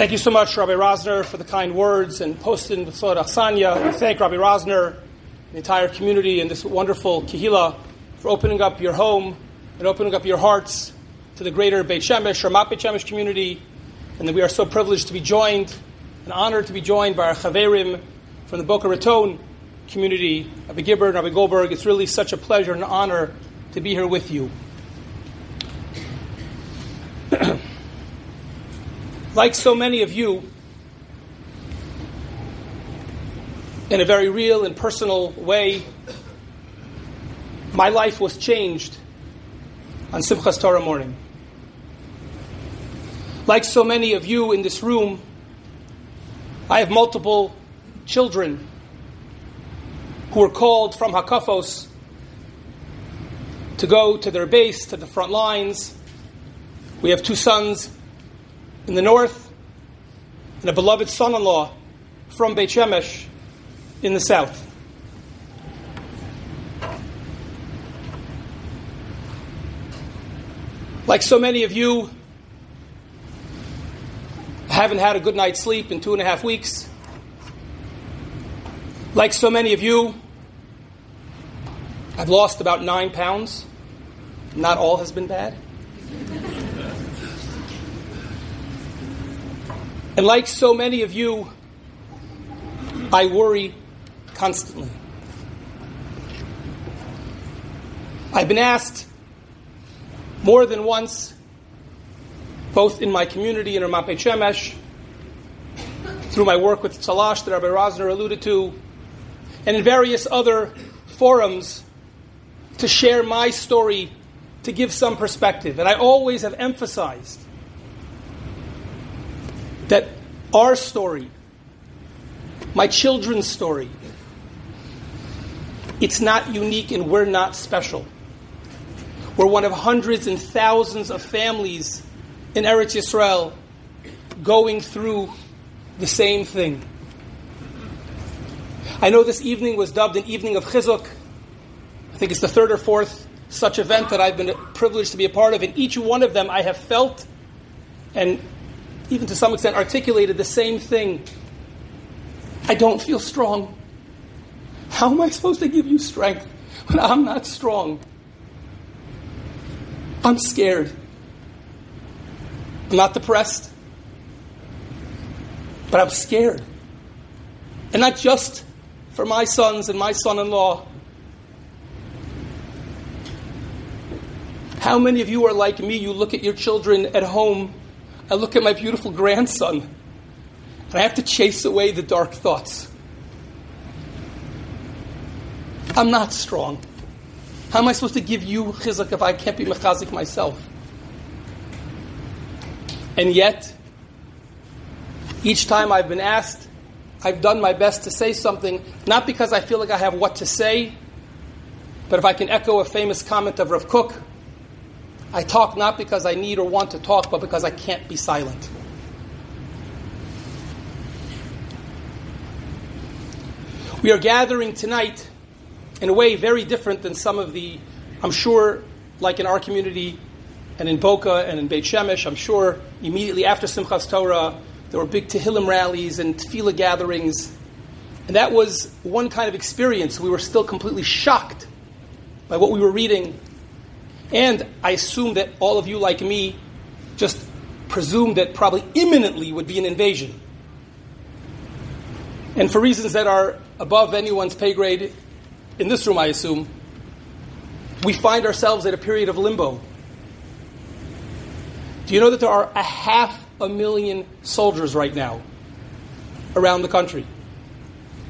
Thank you so much, Rabbi Rosner, for the kind words and posting the Tzod Achsanya. We thank Rabbi Rosner, the entire community, and this wonderful Kehila for opening up your home and opening up your hearts to the greater Beit Shemesh, Ramat Beit Shemesh community, and that we are so privileged to be joined and honored to be joined by our Chaverim from the Boca Raton community, Rabbi Gibber and Rabbi Goldberg. It's really such a pleasure and honor to be here with you. Like so many of you, in a very real and personal way, my life was changed on Simchas Torah morning. Like so many of you in this room, I have multiple children who were called from Hakafos to go to their base, to the front lines. We have two sons in the north and a beloved son in law from Beit Shemesh in the south. Like so many of you, I haven't had a good night's sleep in two and a half weeks. Like so many of you, I've lost about nine pounds. Not all has been bad. And like so many of you, I worry constantly. I've been asked more than once, both in my community in Ramat Beit through my work with Tzalash that Rabbi Rosner alluded to, and in various other forums to share my story, to give some perspective. And I always have emphasized that our story, my children's story, it's not unique and we're not special. We're one of hundreds and thousands of families in Eretz Yisrael going through the same thing. I know this evening was dubbed an evening of chizuk. I think it's the third or fourth such event that I've been privileged to be a part of. And each one of them I have felt and even to some extent articulated the same thing. I don't feel strong. How am I supposed to give you strength when I'm not strong? I'm scared. I'm not depressed, but I'm scared. And not just for my sons and my son in law. How many of you are like me? You look at your children at home. I look at my beautiful grandson, and I have to chase away the dark thoughts. I'm not strong. How am I supposed to give you chizuk if I can't be mechazik myself? And yet, each time I've been asked, I've done my best to say something, not because I feel like I have what to say, but if I can echo a famous comment of Rav Kook, I talk not because I need or want to talk, but because I can't be silent. We are gathering tonight in a way very different than some of the, I'm sure, like in our community and in Boca and in Beit Shemesh, I'm sure immediately after Simchas Torah, there were big Tehillim rallies and tefillah gatherings. And that was one kind of experience. We were still completely shocked by what we were reading. And I assume that all of you, like me, just presumed that probably imminently would be an invasion. And for reasons that are above anyone's pay grade, in this room, I assume, we find ourselves at a period of limbo. Do you know that there are a half a million soldiers right now around the country?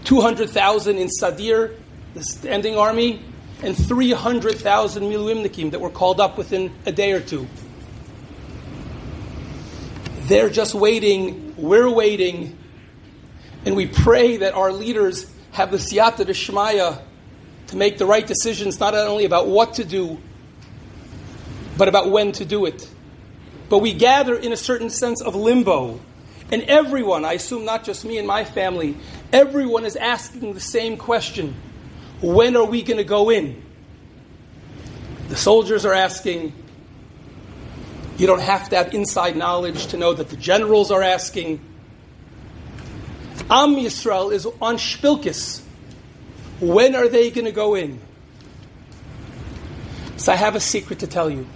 200,000 in Sadir, the standing army, and 300,000 miluimnikim that were called up within a day or two. They're just waiting, we're waiting, and we pray that our leaders have the siyata d'shmaya to make the right decisions, not only about what to do, but about when to do it. But we gather in a certain sense of limbo. And everyone, I assume not just me and my family, everyone is asking the same question when are we going to go in? The soldiers are asking, You don't have to have inside knowledge to know that the generals are asking. Am Yisrael is on Shpilkis. When are they going to go in? So I have a secret to tell you.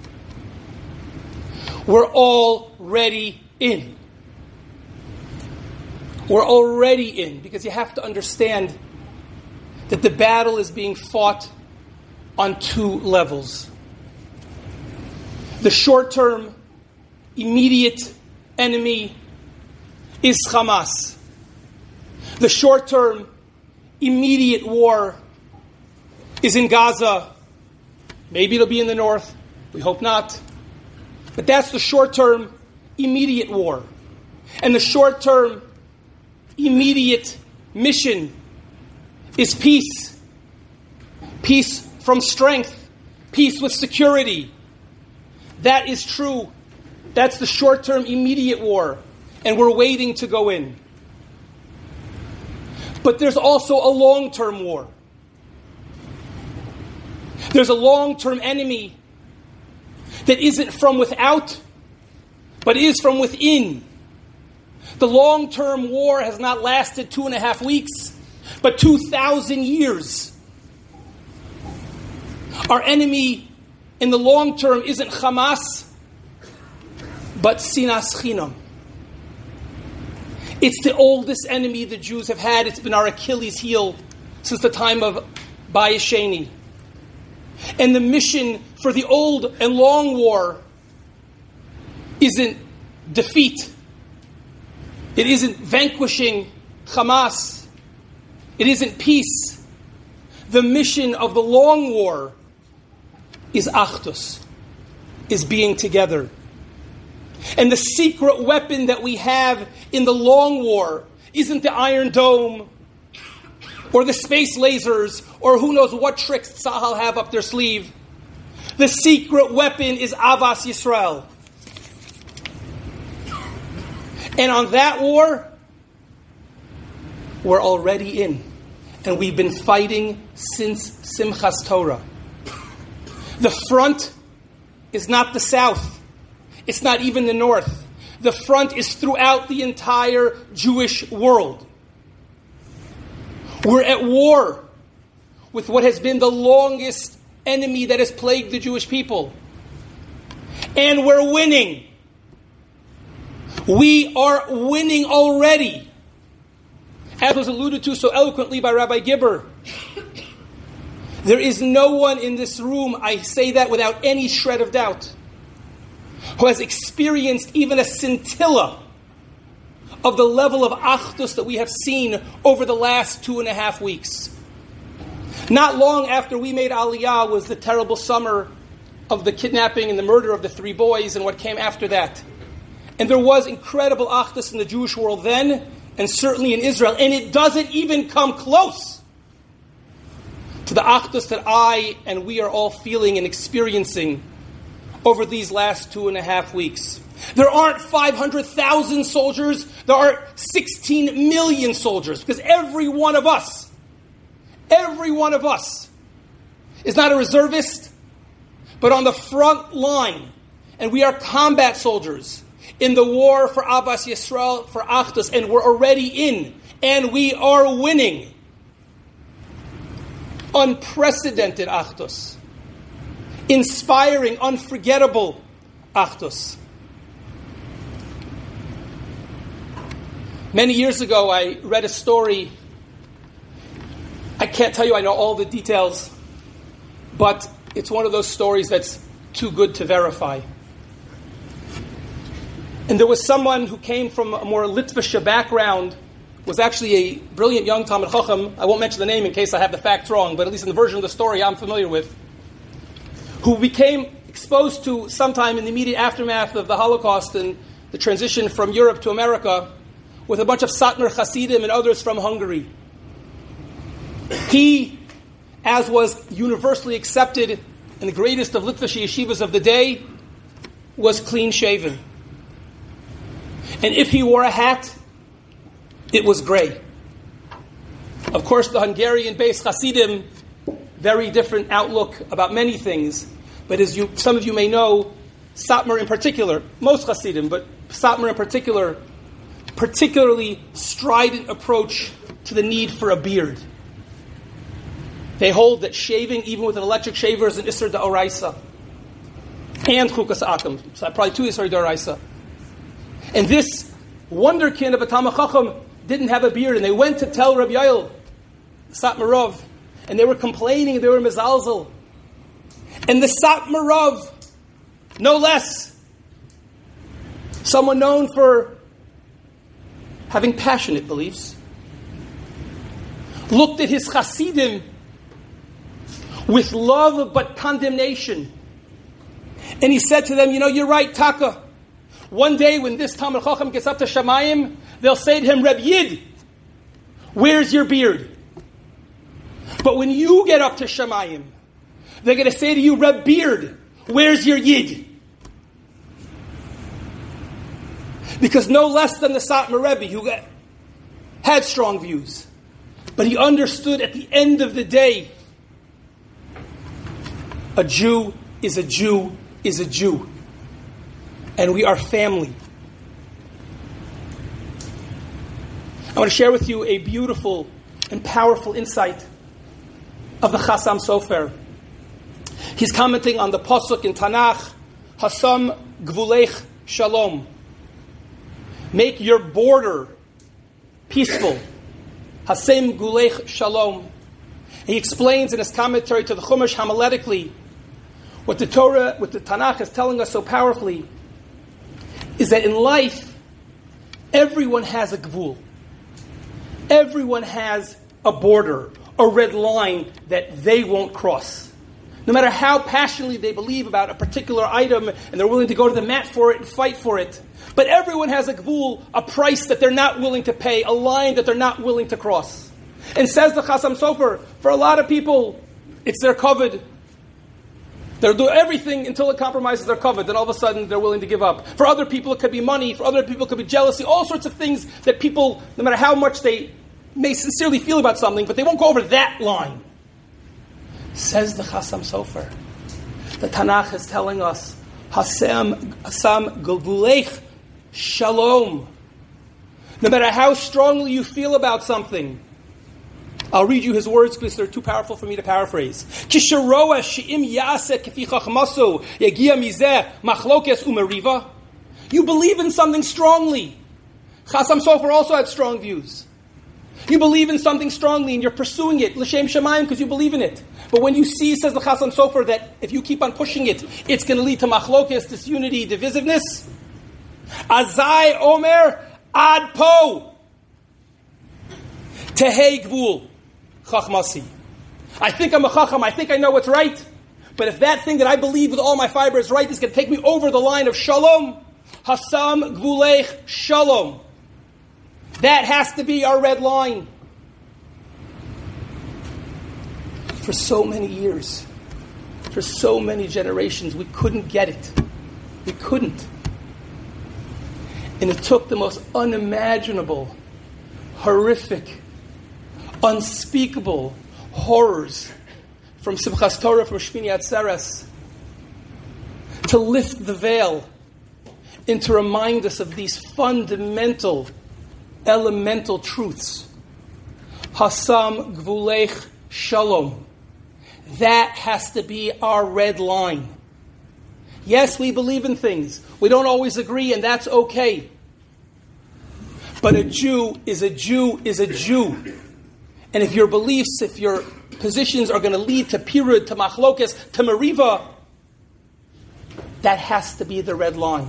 We're already in. We're already in because you have to understand that the battle is being fought on two levels. The short term, immediate enemy is Hamas. The short term, immediate war is in Gaza. Maybe it'll be in the north. We hope not. But that's the short term, immediate war. And the short term, immediate mission is peace. Peace from strength, peace with security. That is true. That's the short term, immediate war. And we're waiting to go in. But there's also a long term war. There's a long term enemy that isn't from without, but is from within. The long term war has not lasted two and a half weeks, but 2,000 years. Our enemy in the long term isn't Hamas, but Sinas Chinam. It's the oldest enemy the Jews have had. It's been our Achilles heel since the time of Bayis Sheni. And the mission for the old and long war isn't defeat. It isn't vanquishing Hamas. It isn't peace. The mission of the long war is achdus, is being together. And the secret weapon that we have in the long war isn't the Iron Dome or the space lasers or who knows what tricks Tzahal have up their sleeve. The secret weapon is Ahavas Yisrael. And on that war, we're already in. And we've been fighting since Simchas Torah. The front is not the south, it's not even the north. The front is throughout the entire Jewish world. We're at war with what has been the longest enemy that has plagued the Jewish people. And we're winning. We are winning already. As was alluded to so eloquently by Rabbi Gibber. There is no one in this room, I say that without any shred of doubt, who has experienced even a scintilla of the level of achdus that we have seen over the last two and a half weeks. Not long after we made Aliyah was the terrible summer of the kidnapping and the murder of the three boys and what came after that. And there was incredible achdus in the Jewish world then, and certainly in Israel, and it doesn't even come close to the achdus that I and we are all feeling and experiencing over these last two and a half weeks. There aren't 500,000 soldiers, there are 16 million soldiers, because every one of us, every one of us is not a reservist, but on the front line. And we are combat soldiers in the war for Ahavas Yisrael, for Achdus, and we're already in, and we are winning unprecedented Achdus, inspiring, unforgettable Achdus. Many years ago, I read a story. I can't tell you I know all the details, but it's one of those stories that's too good to verify. And there was someone who came from a more Litvisha background was actually a brilliant young Talmud Chacham. I won't mention the name in case I have the facts wrong, but at least in the version of the story I'm familiar with, who became exposed to sometime in the immediate aftermath of the Holocaust and the transition from Europe to America with a bunch of Satmar Hasidim and others from Hungary. He, as was universally accepted in the greatest of Litvish yeshivas of the day, was clean shaven. And if he wore a hat, it was gray. Of course, the Hungarian based Hasidim, very different outlook about many things. But as you, some of you may know, Satmar in particular, most Hasidim, but Satmar in particular, particularly strident approach to the need for a beard. They hold that shaving, even with an electric shaver, is an Isser Da'oraisa. And Chukas Akum. So probably two Isser Da'oraisa. And this wonderkin of a Talmud didn't have a beard, and they went to tell Rabbi Yoel, Satmarov, and they were complaining, they were mizalzel. And the Satmar Rov, no less, someone known for having passionate beliefs, looked at his Hasidim with love but condemnation. And he said to them, You know, you're right, Taka. One day when this Talmud Chacham gets up to Shemayim, they'll say to him, Reb Yid, where's your beard? But when you get up to Shemayim, they're going to say to you, Reb Beard, where's your Yid? Because no less than the Satmar Rebbe, who had strong views, but he understood at the end of the day, a Jew is a Jew is a Jew. And we are family. I want to share with you a beautiful and powerful insight of the Chassam Sofer. He's commenting on the Pasuk in Tanakh, Hasam Gvulech Shalom. Make your border peaceful. Hasam Gvulech Shalom. He explains in his commentary to the Chumash homiletically what the Torah, what the Tanakh is telling us so powerfully is that in life, everyone has a gvul. Everyone has a border, a red line that they won't cross. No matter how passionately they believe about a particular item and they're willing to go to the mat for it and fight for it. But everyone has a gvul, a price that they're not willing to pay, a line that they're not willing to cross. And says the Chassam Sofer, for a lot of people, it's their kavod, They'll do everything until it compromises their kavod. Then all of a sudden they're willing to give up. For other people, it could be money. For other people, it could be jealousy. All sorts of things that people, no matter how much they may sincerely feel about something, but they won't go over that line. Says the Chassam Sofer. The Tanakh is telling us, Hasam, Hasam Gulvulech Shalom. No matter how strongly you feel about something, I'll read you his words because they're too powerful for me to paraphrase. You believe in something strongly. Chassam Sofer also had strong views. You believe in something strongly and you're pursuing it, l'shem shemayim, because you believe in it. But when you see, says the Chassam Sofer, that if you keep on pushing it, it's going to lead to machlokes, disunity, divisiveness. Azai Omer Ad Po. Tehei chachmasi. I think I'm a chacham, I think I know what's right, but if that thing that I believe with all my fiber is right, is going to take me over the line of shalom, hasam gvulech shalom. That has to be our red line. For so many years, for so many generations, we couldn't get it. We couldn't. And it took the most unimaginable, horrific, unspeakable horrors from Simchas Torah, from Shmini Atzeres, to lift the veil and to remind us of these fundamental, elemental truths. Hasam Gvulech Shalom. That has to be our red line. Yes, we believe in things. We don't always agree, and that's okay. But a Jew is a Jew is a Jew. And if your beliefs, if your positions are going to lead to pirud, to machlokes, to mariva, that has to be the red line.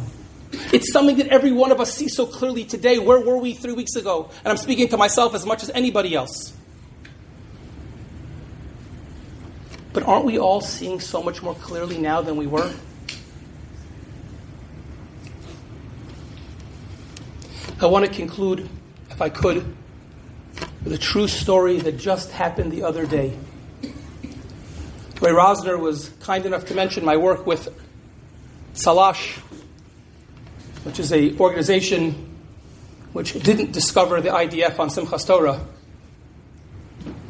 It's something that every one of us sees so clearly today. Where were we three weeks ago? And I'm speaking to myself as much as anybody else. But aren't we all seeing so much more clearly now than we were? I want to conclude, if I could, with a true story that just happened the other day. Rav Rosner was kind enough to mention my work with Tzalash, which is an organization which didn't discover the IDF on Simchas Torah.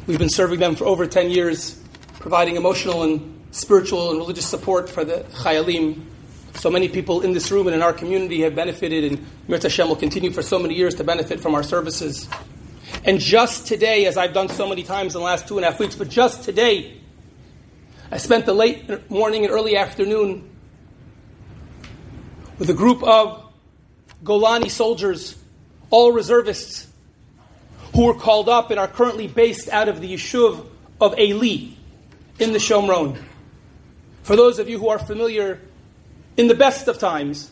We've been serving them for over 10 years, providing emotional and spiritual and religious support for the Chayalim, So many people in this room and in our community have benefited, and Mirtzeh Hashem will continue for so many years to benefit from our services. And just today, as I've done so many times in the last two and a half weeks, but just today, I spent the late morning and early afternoon with a group of Golani soldiers, all reservists, who were called up and are currently based out of the Yishuv of Eli in the Shomron. For those of you who are familiar, in the best of times,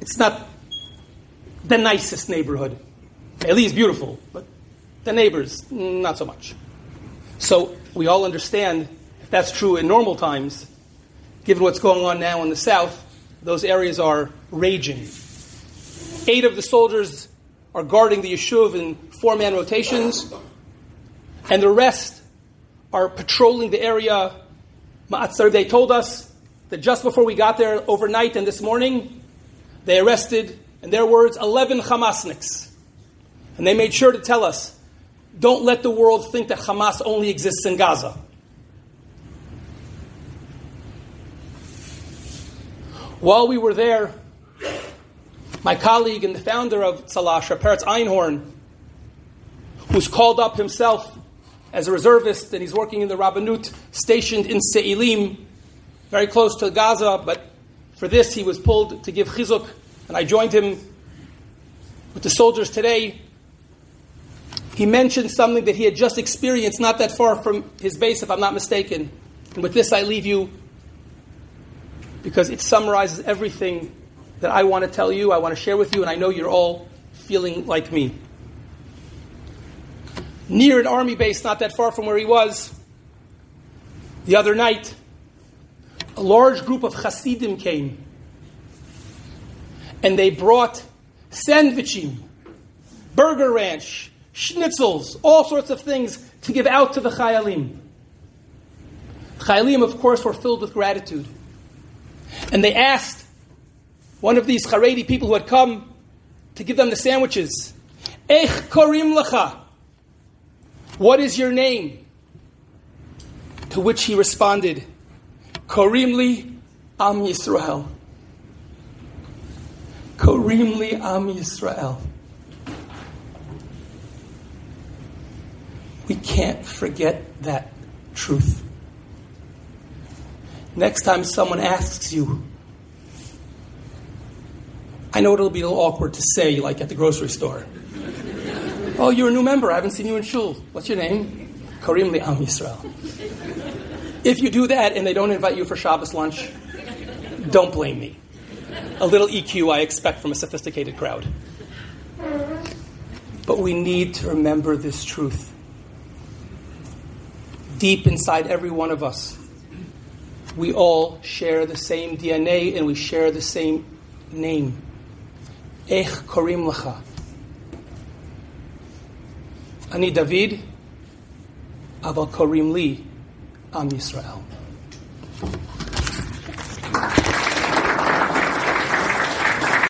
it's not the nicest neighborhood. Eli is beautiful, but the neighbors, not so much. So we all understand if that's true in normal times, given what's going on now in the south, those areas are raging. Eight of the soldiers are guarding the yeshuv in four man rotations, and the rest are patrolling the area. Ma'atzar, they told us that just before we got there overnight and this morning, they arrested, in their words, 11 Hamasniks. And they made sure to tell us don't let the world think that Hamas only exists in Gaza. While we were there, my colleague and the founder of Tzalash, Peretz Einhorn, who's called up himself as a reservist and he's working in the Rabbanut stationed in Tze'elim, very close to Gaza, but for this he was pulled to give chizuk, and I joined him with the soldiers today. He mentioned something that he had just experienced not that far from his base, if I'm not mistaken. And with this, I leave you because it summarizes everything that I want to tell you, I want to share with you, and I know you're all feeling like me. Near an army base, not that far from where he was, the other night, a large group of Hasidim came. And they brought sandwichim, burger ranch, schnitzels, all sorts of things to give out to the Chayalim. Chayalim, of course, were filled with gratitude. And they asked one of these Haredi people who had come to give them the sandwiches, Ech korim lecha. What is your name? To which he responded, Korim li Am Yisrael. Korim li Am Yisrael. Can't forget that truth. Next time someone asks you, I know it'll be a little awkward to say, like at the grocery store. oh, you're a new member. I haven't seen you in shul. What's your name? Korim li Am Yisrael. If you do that and they don't invite you for Shabbos lunch, don't blame me. A little EQ I expect from a sophisticated crowd. But we need to remember this truth. Deep inside every one of us, we all share the same DNA and we share the same name. Ech korim lecha. Ani David, aval korim li Am Yisrael.